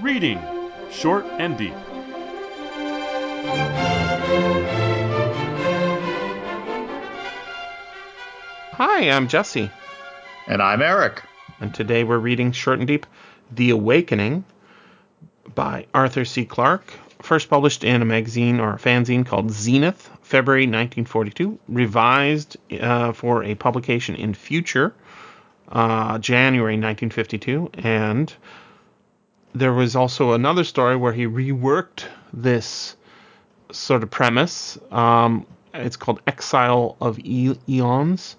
Reading Short and Deep. Hi, I'm Jesse, And I'm Eric. and today we're reading Short and Deep The Awakening by Arthur C. Clarke, first published in a magazine or a fanzine called Zenith, February 1942, revised uh, for a publication in Future, uh, January 1952, and there was also another story where he reworked this sort of premise. Um, it's called Exile of e- Eons.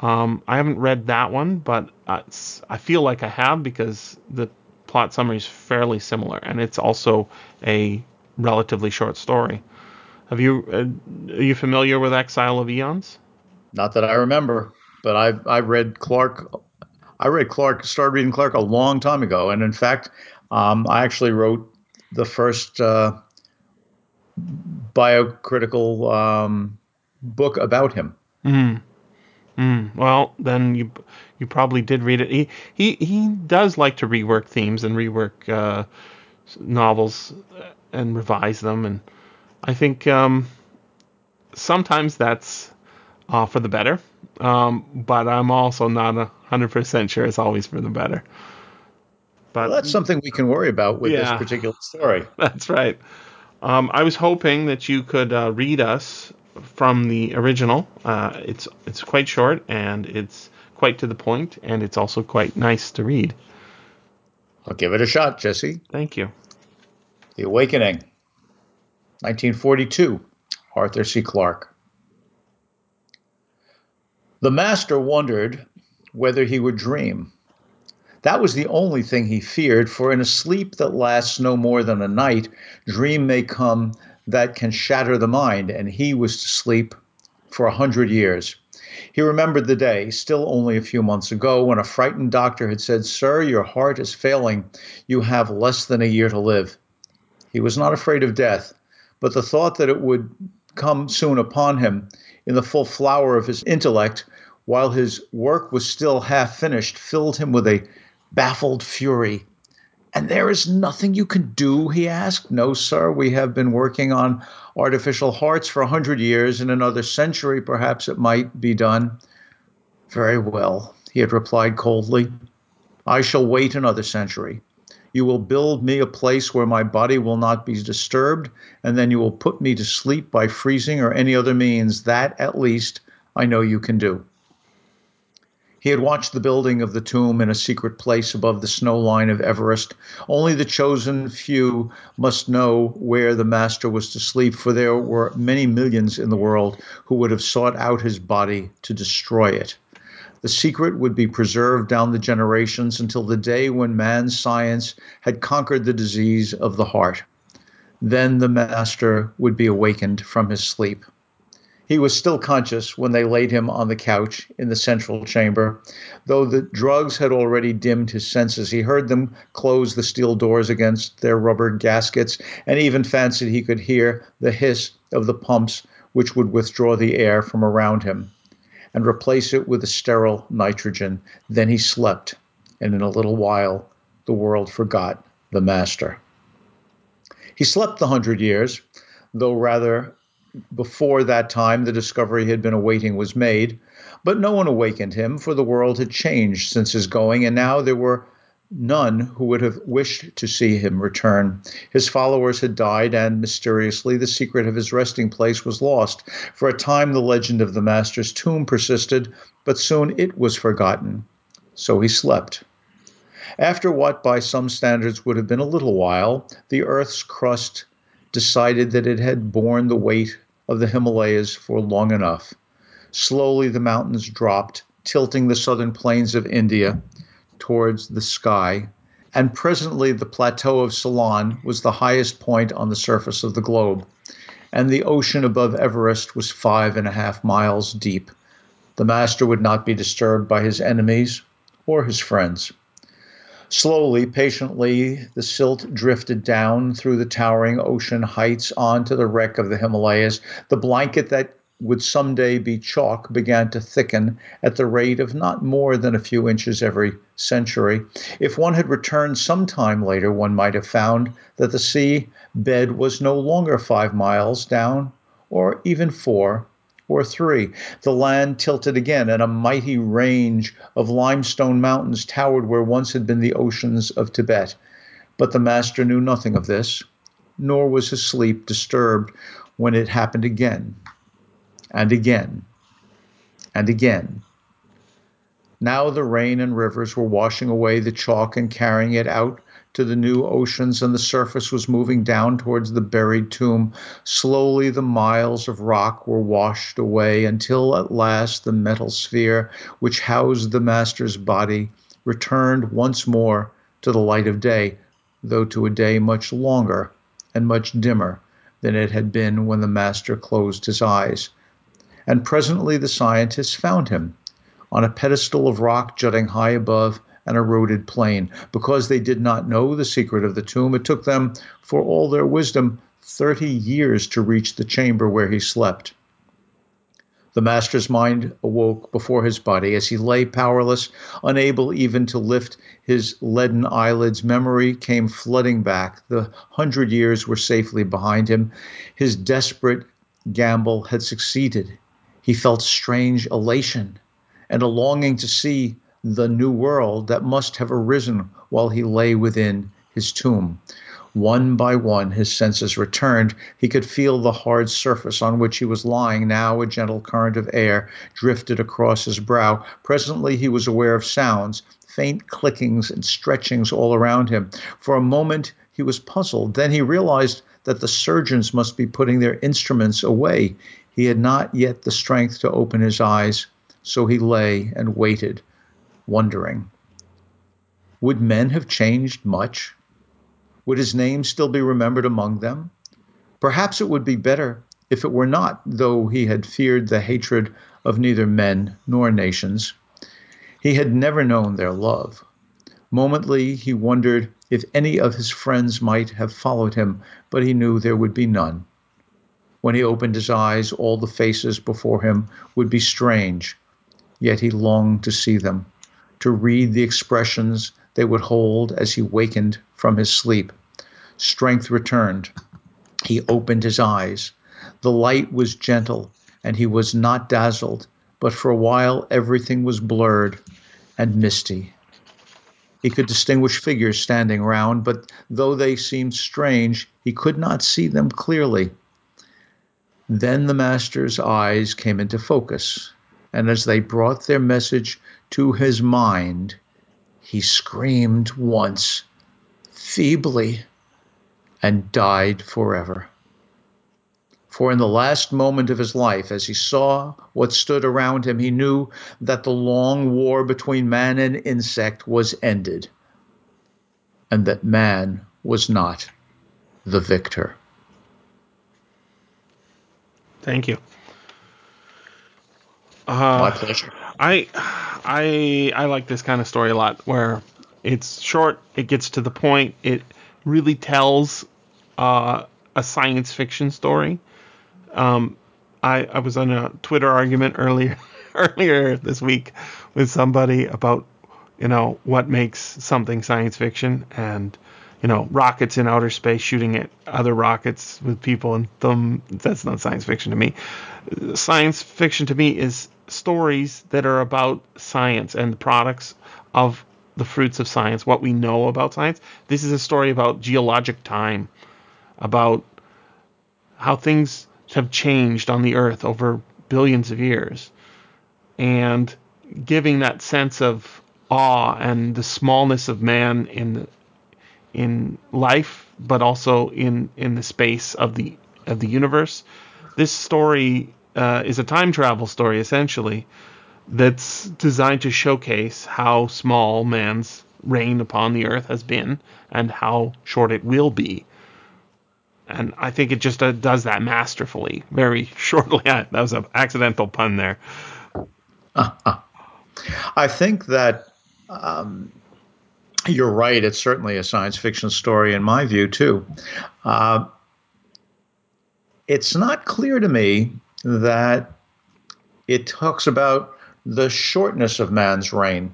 Um, I haven't read that one, but I feel like I have because the plot summary is fairly similar, and it's also a relatively short story. Have you uh, are you familiar with Exile of Eons? Not that I remember, but I I read Clarke. I read Clarke. Started reading Clarke a long time ago, and in fact, um, I actually wrote the first uh, biocritical um, book about him. Well, then you you probably did read it. He he he does like to rework themes and rework uh, novels and revise them, and I think um, sometimes that's uh, for the better. Um, but I'm also not hundred percent sure it's always for the better. But Well, that's something we can worry about with Yeah. this particular story. That's right. Um, I was hoping that you could uh, read us from the original. Uh, it's it's quite short and it's quite to the point, and it's also quite nice to read. I'll give it a shot, Jesse. Thank you. The Awakening, 1942, Arthur C. Clarke. The master wondered whether he would dream. That was the only thing he feared, for in a sleep that lasts no more than a night, dream may come that can shatter the mind, and he was to sleep for a hundred years. He remembered the day, still only a few months ago, when a frightened doctor had said, Sir, your heart is failing. You have less than a year to live. He was not afraid of death, but the thought that it would come soon upon him in the full flower of his intellect, while his work was still half finished, filled him with a baffled fury. And there is nothing you can do, he asked. No, sir, we have been working on artificial hearts for a hundred years. In another century, perhaps it might be done. Very well, he had replied coldly. I shall wait another century. You will build me a place where my body will not be disturbed, and then you will put me to sleep by freezing or any other means. That, at least, I know you can do. He had watched the building of the tomb in a secret place above the snow line of Everest. Only the chosen few must know where the master was to sleep, for there were many millions in the world who would have sought out his body to destroy it. The secret would be preserved down the generations until the day when man's science had conquered the disease of the heart. Then the master would be awakened from his sleep. He was still conscious when they laid him on the couch in the central chamber. Though the drugs had already dimmed his senses, he heard them close the steel doors against their rubber gaskets and even fancied he could hear the hiss of the pumps which would withdraw the air from around him and replace it with a sterile nitrogen. Then he slept, and in a little while the world forgot the master. He slept the hundred years, though rather before that time the discovery he had been awaiting was made. But no one awakened him, for the world had changed since his going, and now there were none who would have wished to see him return. His followers had died, and mysteriously the secret of his resting place was lost. For a time the legend of the master's tomb persisted, but soon it was forgotten. So he slept. After what, by some standards, would have been a little while, the earth's crust decided that it had borne the weight of the Himalayas for long enough. Slowly the mountains dropped, tilting the southern plains of India towards the sky, and presently the plateau of Ceylon was the highest point on the surface of the globe, and the ocean above Everest was five and a half miles deep. The master would not be disturbed by his enemies or his friends. Slowly, patiently, the silt drifted down through the towering ocean heights onto the wreck of the Himalayas. The blanket that would someday be chalk began to thicken at the rate of not more than a few inches every century. If one had returned some time later, one might have found that the sea bed was no longer five miles down, or even four or three. The land tilted again, and a mighty range of limestone mountains towered where once had been the oceans of Tibet. But the master knew nothing of this, nor was his sleep disturbed when it happened again and again and again. Now the rain and rivers were washing away the chalk and carrying it out to the new oceans, and the surface was moving down towards the buried tomb. Slowly, the miles of rock were washed away until at last the metal sphere which housed the master's body returned once more to the light of day, though to a day much longer and much dimmer than it had been when the master closed his eyes and presently the scientists found him on a pedestal of rock jutting high above an eroded plain. Because they did not know the secret of the tomb, it took them, for all their wisdom, 30 years to reach the chamber where he slept. The master's mind awoke before his body as he lay powerless, unable even to lift his leaden eyelids. Memory came flooding back. The hundred years were safely behind him. His desperate gamble had succeeded. He felt strange elation and a longing to see the new world that must have arisen while he lay within his tomb. One by one, his senses returned. He could feel the hard surface on which he was lying. Now, a gentle current of air drifted across his brow. Presently, he was aware of sounds, faint clickings and stretchings all around him. For a moment, he was puzzled. Then he realized that the surgeons must be putting their instruments away. He had not yet the strength to open his eyes, so he lay and waited, wondering. Would men have changed much? Would his name still be remembered among them? Perhaps it would be better if it were not, though he had feared the hatred of neither men nor nations. He had never known their love. Momently, he wondered if any of his friends might have followed him, but he knew there would be none. When he opened his eyes, all the faces before him would be strange, yet he longed to see them, to read the expressions they would hold as he wakened from his sleep. Strength returned. He opened his eyes. The light was gentle, and he was not dazzled, but for a while everything was blurred and misty. He could distinguish figures standing round, but though they seemed strange, he could not see them clearly. Then the master's eyes came into focus, and as they brought their message to his mind, he screamed once, feebly, and died forever. For in the last moment of his life, as he saw what stood around him, he knew that the long war between man and insect was ended, and that man was not the victor. Thank you. Uh, My pleasure. I I I like this kind of story a lot where it's short, it gets to the point, it really tells uh, a science fiction story. Um, I I was on a Twitter argument earlier earlier this week with somebody about you know what makes something science fiction and you know, rockets in outer space shooting at other rockets with people and them. That's not science fiction to me. Science fiction to me is stories that are about science and the products of the fruits of science, what we know about science. This is a story about geologic time, about how things have changed on the earth over billions of years, and giving that sense of awe and the smallness of man in in life, but also in in the space of the of the universe. This story uh, is a time travel story essentially that's designed to showcase how small man's reign upon the earth has been and how short it will be. And I think it just uh, does that masterfully, very shortly. that was an accidental pun there. I think that um, you're right. It's certainly a science fiction story, in my view, too. Uh, it's not clear to me that it talks about the shortness of man's reign.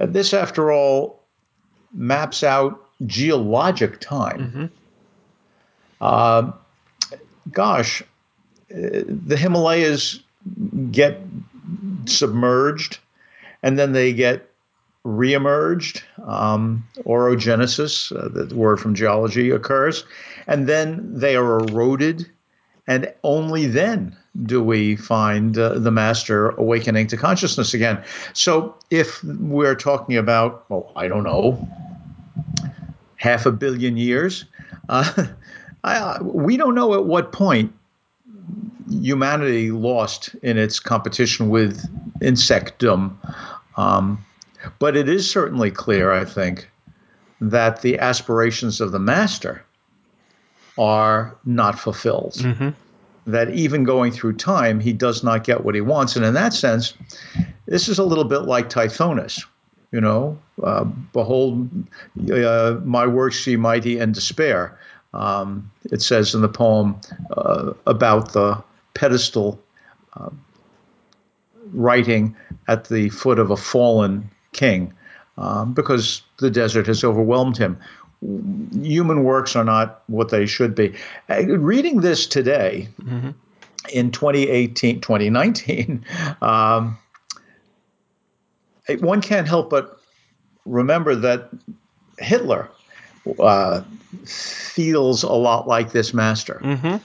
Uh, this, after all, maps out geologic time. Uh, gosh, uh, the Himalayas get submerged and then they get reemerged. Um, orogenesis, uh, the word from geology, occurs, and then they are eroded, and only then do we find uh, the master awakening to consciousness again. So if we're talking about, well, I don't know, half a billion years, uh, I, we don't know at what point humanity lost in its competition with insectdom. Um, but it is certainly clear, I think, that the aspirations of the master are not fulfilled. Mm-hmm. That even going through time, he does not get what he wants. And in that sense, this is a little bit like Tithonus. You know, uh, behold, uh, my works see mighty and despair. Um, it says in the poem uh, about the pedestal uh, writing at the foot of a fallen king um, because the desert has overwhelmed him. Human works are not what they should be. Uh, reading this today mm-hmm. in 2018, 2019, um, one can't help but remember that Hitler uh, feels a lot like this master. Mm-hmm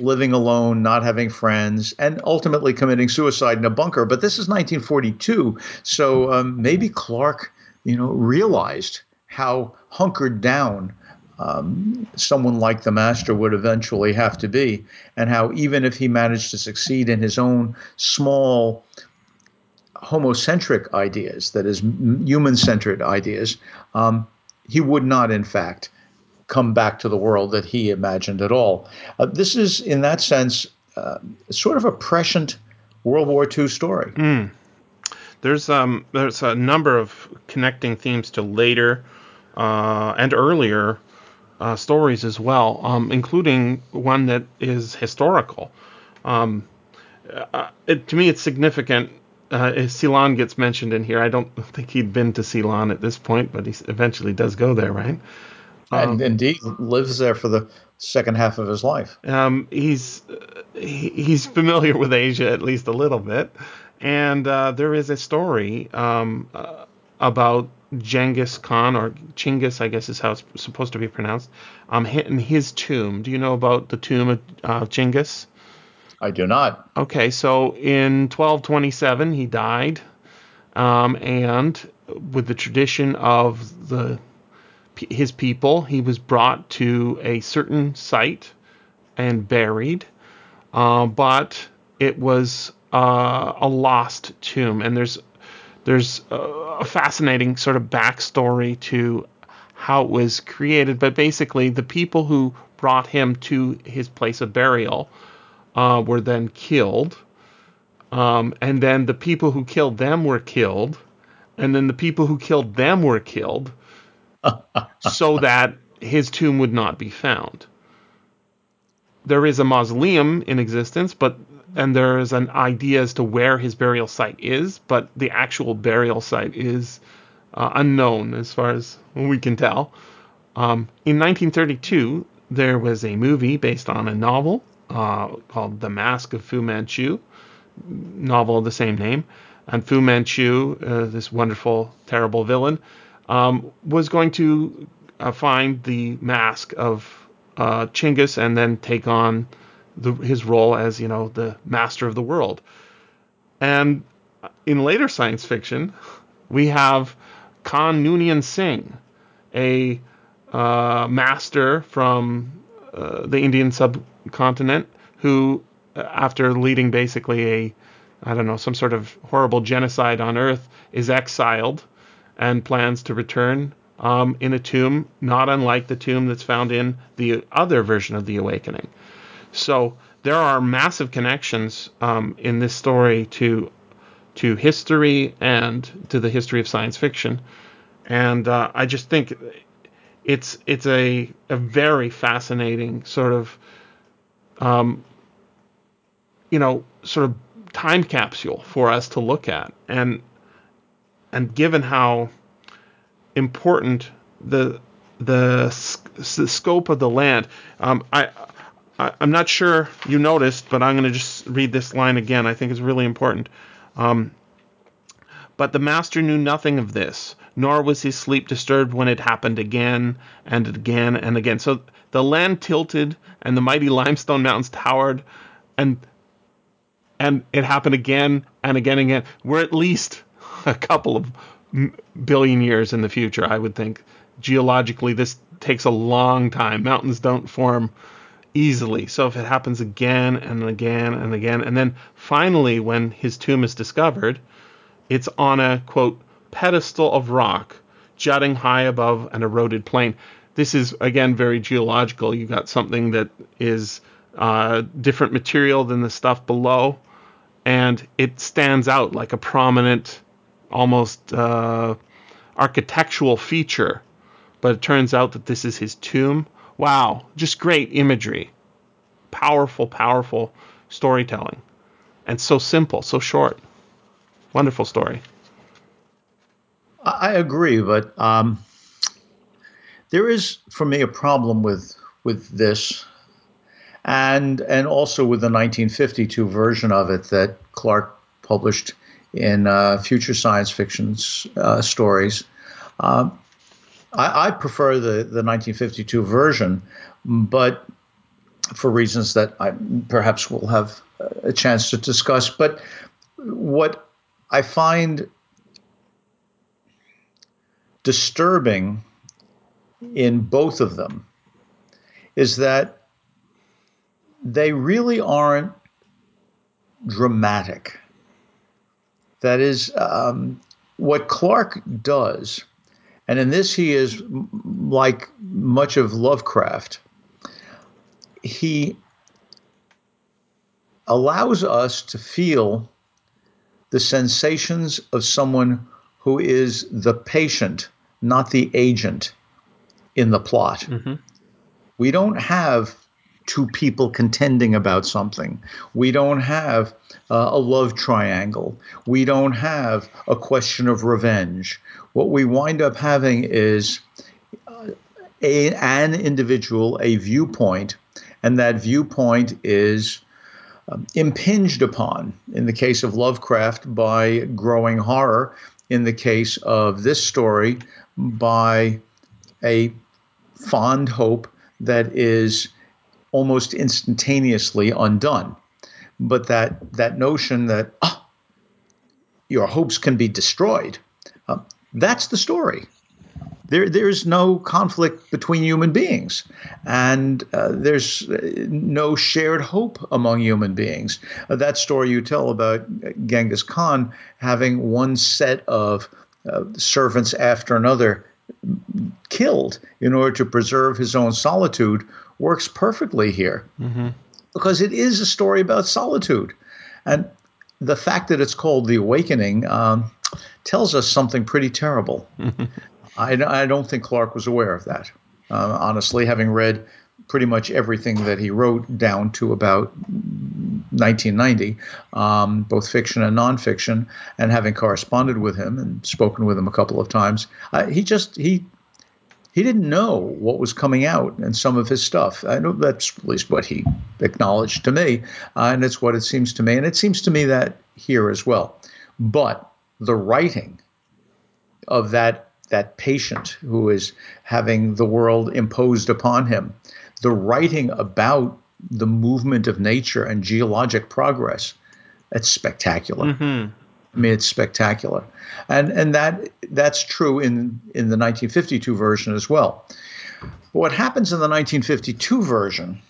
living alone, not having friends, and ultimately committing suicide in a bunker. But this is 1942, so um, maybe Clarke, you know, realized how hunkered down um, someone like the master would eventually have to be, and how even if he managed to succeed in his own small homocentric ideas, that is, human-centered ideas, um, he would not, in fact, come back to the world that he imagined at all. Uh, this is, in that sense, uh, sort of a prescient World War II story. Mm. There's um there's a number of connecting themes to later uh, and earlier uh, stories as well, um, including one that is historical. Um, uh, it, to me, it's significant. Uh, Ceylon gets mentioned in here. I don't think he'd been to Ceylon at this point, but he eventually does go there, right? And um, indeed lives there for the second half of his life. Um, he's he, he's familiar with Asia at least a little bit, and uh, there is a story um, uh, about Genghis Khan or Chinggis, I guess is how it's supposed to be pronounced, um, in his tomb. Do you know about the tomb of uh, Genghis? I do not. Okay, so in 1227 he died, um, and with the tradition of the his people. He was brought to a certain site and buried, uh, but it was uh, a lost tomb. And there's there's a fascinating sort of backstory to how it was created. But basically, the people who brought him to his place of burial uh, were then killed. Um, and then the people who killed them were killed. And then the people who killed them were killed so that his tomb would not be found. There is a mausoleum in existence, but and there is an idea as to where his burial site is, but the actual burial site is uh, unknown as far as we can tell. Um, in 1932, there was a movie based on a novel uh, called The Mask of Fu Manchu, novel of the same name. And Fu Manchu, uh, this wonderful, terrible villain, um, was going to uh, find the mask of uh, Chinggis and then take on the, his role as you know the master of the world. And in later science fiction, we have Khan Noonien Singh, a uh, master from uh, the Indian subcontinent, who, uh, after leading basically a, I don't know, some sort of horrible genocide on Earth, is exiled and plans to return um, in a tomb, not unlike the tomb that's found in the other version of the Awakening. So there are massive connections um, in this story to to history and to the history of science fiction, and uh, I just think it's it's a a very fascinating sort of um, you know, sort of time capsule for us to look at. And and given how important the the, the scope of the land, um, I, I am not sure you noticed, but I'm going to just read this line again. I think it's really important. Um, but the master knew nothing of this, nor was his sleep disturbed when it happened again and again and again. So the land tilted and the mighty limestone mountains towered, and and it happened again and again and again. We're at least a couple of billion years in the future, I would think. Geologically, this takes a long time. Mountains don't form easily. So if it happens again and again and again, and then finally, when his tomb is discovered, it's on a quote pedestal of rock jutting high above an eroded plain. This is again very geological. You got something that is uh, different material than the stuff below, and it stands out like a prominent, almost uh, architectural feature. But it turns out that this is his tomb. Wow, just great imagery, powerful, powerful storytelling, and so simple, so short. Wonderful story. I agree, but um, there is for me a problem with with this, and and also with the 1952 version of it that Clarke published in uh, Future Science Fiction uh, Stories. Um, I, I, prefer the the 1952 version, but for reasons that I perhaps will have a chance to discuss. But what I find disturbing in both of them is that they really aren't dramatic. That is, um, what Clarke does, and in this he is like much of Lovecraft, he allows us to feel the sensations of someone who is the patient, not the agent in the plot. Mm-hmm. We don't have two people contending about something. We don't have uh, a love triangle. We don't have a question of revenge. What we wind up having is uh, a, an individual, a viewpoint, and that viewpoint is um, impinged upon, in the case of Lovecraft, by growing horror, in the case of this story, by a fond hope that is almost instantaneously undone. But that, that notion that oh, your hopes can be destroyed, uh, that's the story. There, there's no conflict between human beings, and uh, there's uh, no shared hope among human beings. Uh, that story you tell about Genghis Khan having one set of uh, servants after another killed in order to preserve his own solitude works perfectly here, mm-hmm. because it is a story about solitude, and the fact that it's called the Awakening um, tells us something pretty terrible. I, I don't think Clarke was aware of that. Uh, honestly, having read pretty much everything that he wrote down to about 1990, um, both fiction and nonfiction, and having corresponded with him and spoken with him a couple of times, uh, he just he he didn't know what was coming out in some of his stuff. I know that's at least what he acknowledged to me, uh, and it's what it seems to me, and it seems to me that here as well. But the writing of that that patient who is having the world imposed upon him, the writing about the movement of nature and geologic progress, it's spectacular. Mm-hmm. I mean, it's spectacular, and and that that's true in in the 1952 version as well. But What happens in the 1952 version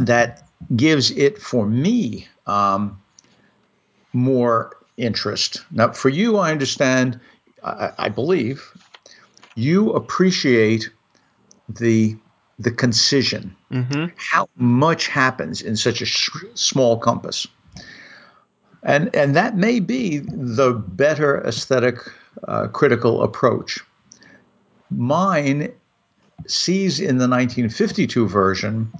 that gives it for me um, more interest. Now, for you, I understand I, I believe, you appreciate the the concision, mm-hmm. how much happens in such a sh- small compass, and and that may be the better aesthetic uh, critical approach. Mine sees in the 1952 version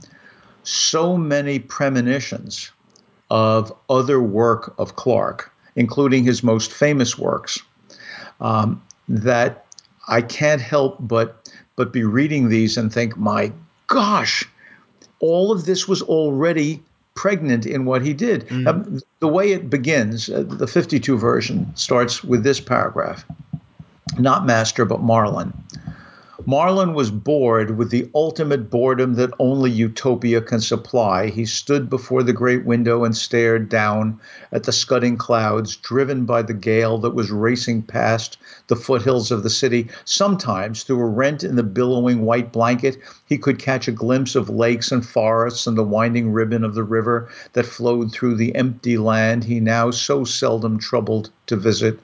so many premonitions of other work of Clarke, including his most famous works, um, that I can't help but but be reading these and think, my gosh, all of this was already pregnant in what he did. Um, the way it begins, uh, the 52 version starts with this paragraph not Master, but Marlan. Marlan was bored with the ultimate boredom that only utopia can supply. He stood before the great window and stared down at the scudding clouds, driven by the gale that was racing past the foothills of the city. Sometimes, through a rent in the billowing white blanket, he could catch a glimpse of lakes and forests and the winding ribbon of the river that flowed through the empty land he now so seldom troubled to visit.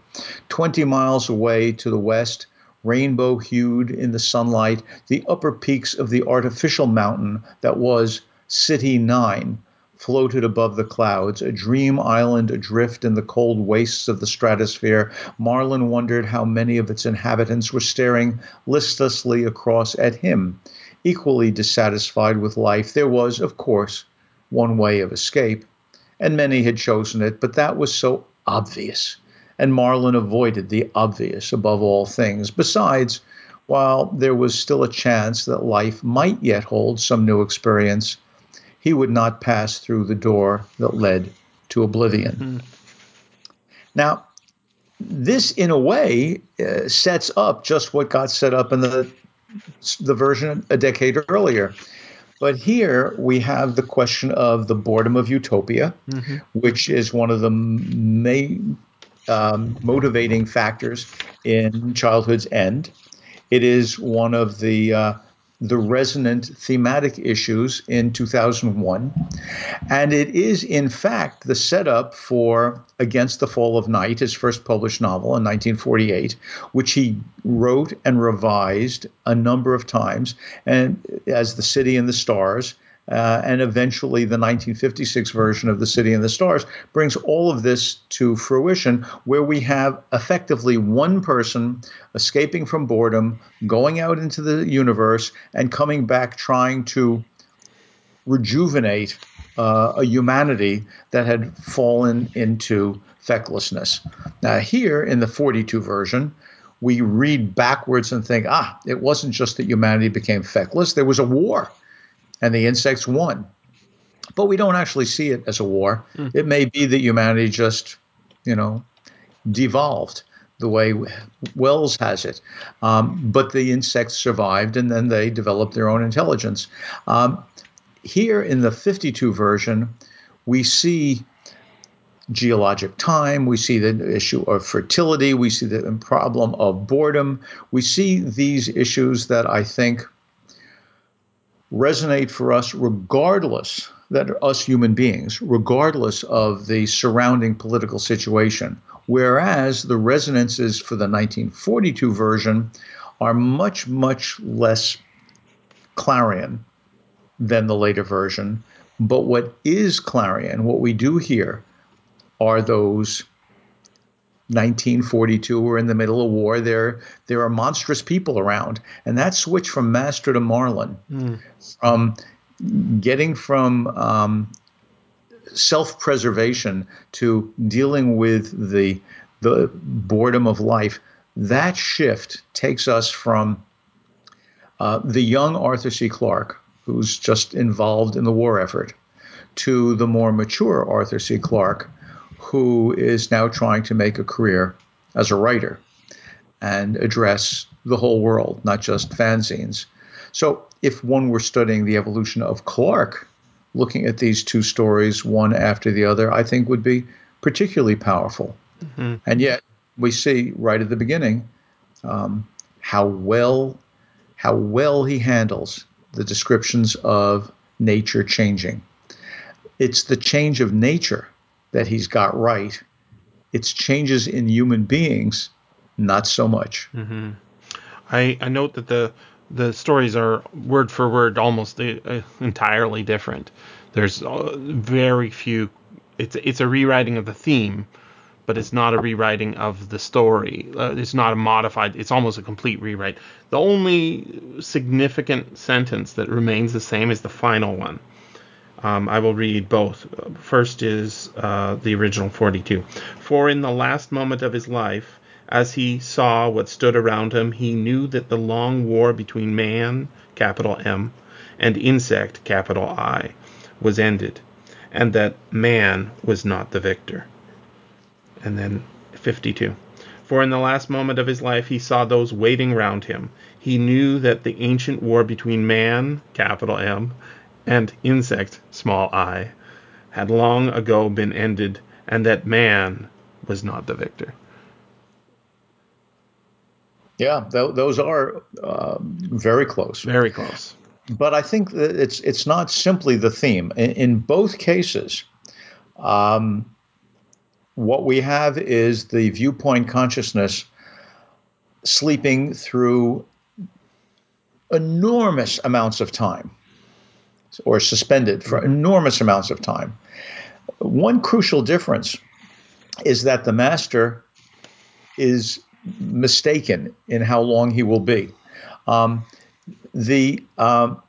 Twenty miles away to the west, rainbow hued in the sunlight, the upper peaks of the artificial mountain that was City 9 floated above the clouds, a dream island adrift in the cold wastes of the stratosphere. Marlan wondered how many of its inhabitants were staring listlessly across at him, equally dissatisfied with life. There was, of course, one way of escape, and many had chosen it, but that was so obvious and Marlan avoided the obvious above all things. Besides, while there was still a chance that life might yet hold some new experience, he would not pass through the door that led to oblivion. Mm-hmm. Now, this, in a way, uh, sets up just what got set up in the the version a decade earlier. But here we have the question of the boredom of utopia, mm-hmm. which is one of the main um, motivating factors in childhood's end. It is one of the uh, the resonant thematic issues in 2001. And it is, in fact, the setup for Against the Fall of Night, his first published novel in 1948, which he wrote and revised a number of times, and as The City and the Stars, uh, and eventually the 1956 version of The City and the Stars brings all of this to fruition, where we have effectively one person escaping from boredom, going out into the universe, and coming back trying to rejuvenate uh, a humanity that had fallen into fecklessness. Now, here in the 42 version, we read backwards and think, ah, it wasn't just that humanity became feckless, there was a war and the insects won. But we don't actually see it as a war. Mm. It may be that humanity just, you know, devolved the way Wells has it. Um, but the insects survived and then they developed their own intelligence. Um, here in the 52 version, we see geologic time, we see the issue of fertility, we see the problem of boredom, we see these issues that I think resonate for us regardless that us human beings, regardless of the surrounding political situation. Whereas the resonances for the 1942 version are much, much less clarion than the later version. But what is clarion, what we do here, are those 1942 we're in the middle of war there there are monstrous people around and that switch from master to marlan mm. from getting from um, self-preservation to dealing with the the boredom of life that shift takes us from uh, the young arthur c clarke who's just involved in the war effort to the more mature arthur c clarke who is now trying to make a career as a writer and address the whole world, not just fanzines. So, if one were studying the evolution of Clarke, looking at these two stories one after the other, I think would be particularly powerful. Mm-hmm. And yet, we see right at the beginning um, how well how well he handles the descriptions of nature changing. It's the change of nature that he's got right. It's changes in human beings, not so much. Mm-hmm. I, I note that the the stories are word for word almost uh, entirely different. There's uh, very few. It's it's a rewriting of the theme, but it's not a rewriting of the story. Uh, it's not a modified. It's almost a complete rewrite. The only significant sentence that remains the same is the final one, Um, I will read both. First is uh, the original 42. For in the last moment of his life, as he saw what stood around him, he knew that the long war between man, capital M, and insect, capital I, was ended, and that man was not the victor. And then 52. For in the last moment of his life he saw those waiting round him. He knew that the ancient war between man, capital M, and insect, small i, had long ago been ended, and that man was not the victor. Yeah, th- those are uh, very close. Very close. But I think that it's it's not simply the theme. In, in both cases, um, what we have is the viewpoint consciousness sleeping through enormous amounts of time or suspended for enormous amounts of time. One crucial difference is that the master is mistaken in how long he will be. Um, the um,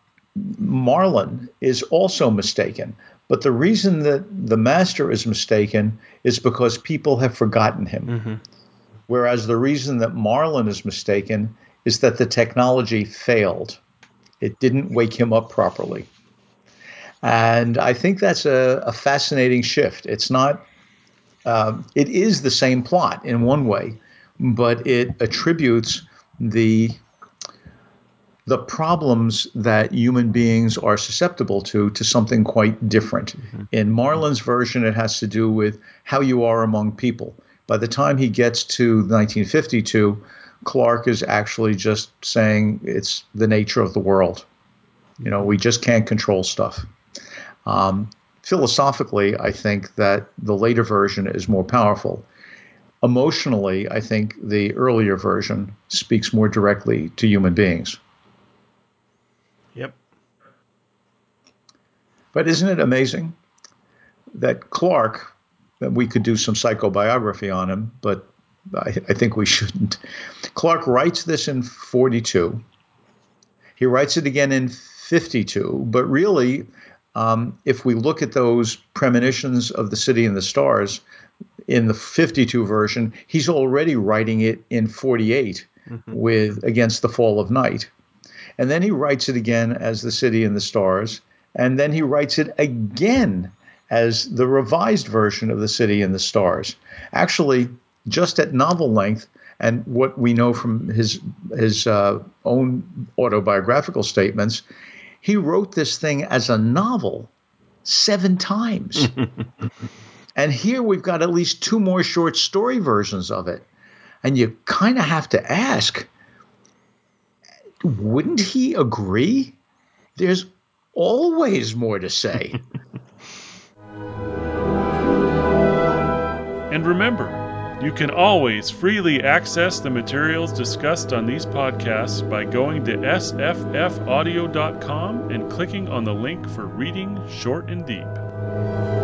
Marlan is also mistaken, but the reason that the master is mistaken is because people have forgotten him. Mm-hmm. Whereas the reason that Marlan is mistaken is that the technology failed. It didn't wake him up properly. And I think that's a, a fascinating shift. It's not, um, it is the same plot in one way, but it attributes the the problems that human beings are susceptible to to something quite different. Mm-hmm. In Marlan's version, it has to do with how you are among people. By the time he gets to 1952, clarke is actually just saying it's the nature of the world. You know, we just can't control stuff. Um, philosophically, I think that the later version is more powerful. Emotionally, I think the earlier version speaks more directly to human beings. Yep. But isn't it amazing that Clarke, that we could do some psychobiography on him, but I, I think we shouldn't. Clarke writes this in 42. He writes it again in 52, but really, um, if we look at those premonitions of the city and the stars in the 52 version, he's already writing it in 48 mm-hmm. with Against the Fall of Night. And then he writes it again as The City and the Stars. And then he writes it again as the revised version of The City and the Stars. Actually, just at novel length, and what we know from his his uh, own autobiographical statements, he wrote this thing as a novel seven times. and here we've got at least two more short story versions of it. And you kind of have to ask wouldn't he agree? There's always more to say. and remember, you can always freely access the materials discussed on these podcasts by going to sffaudio.com and clicking on the link for Reading Short and Deep.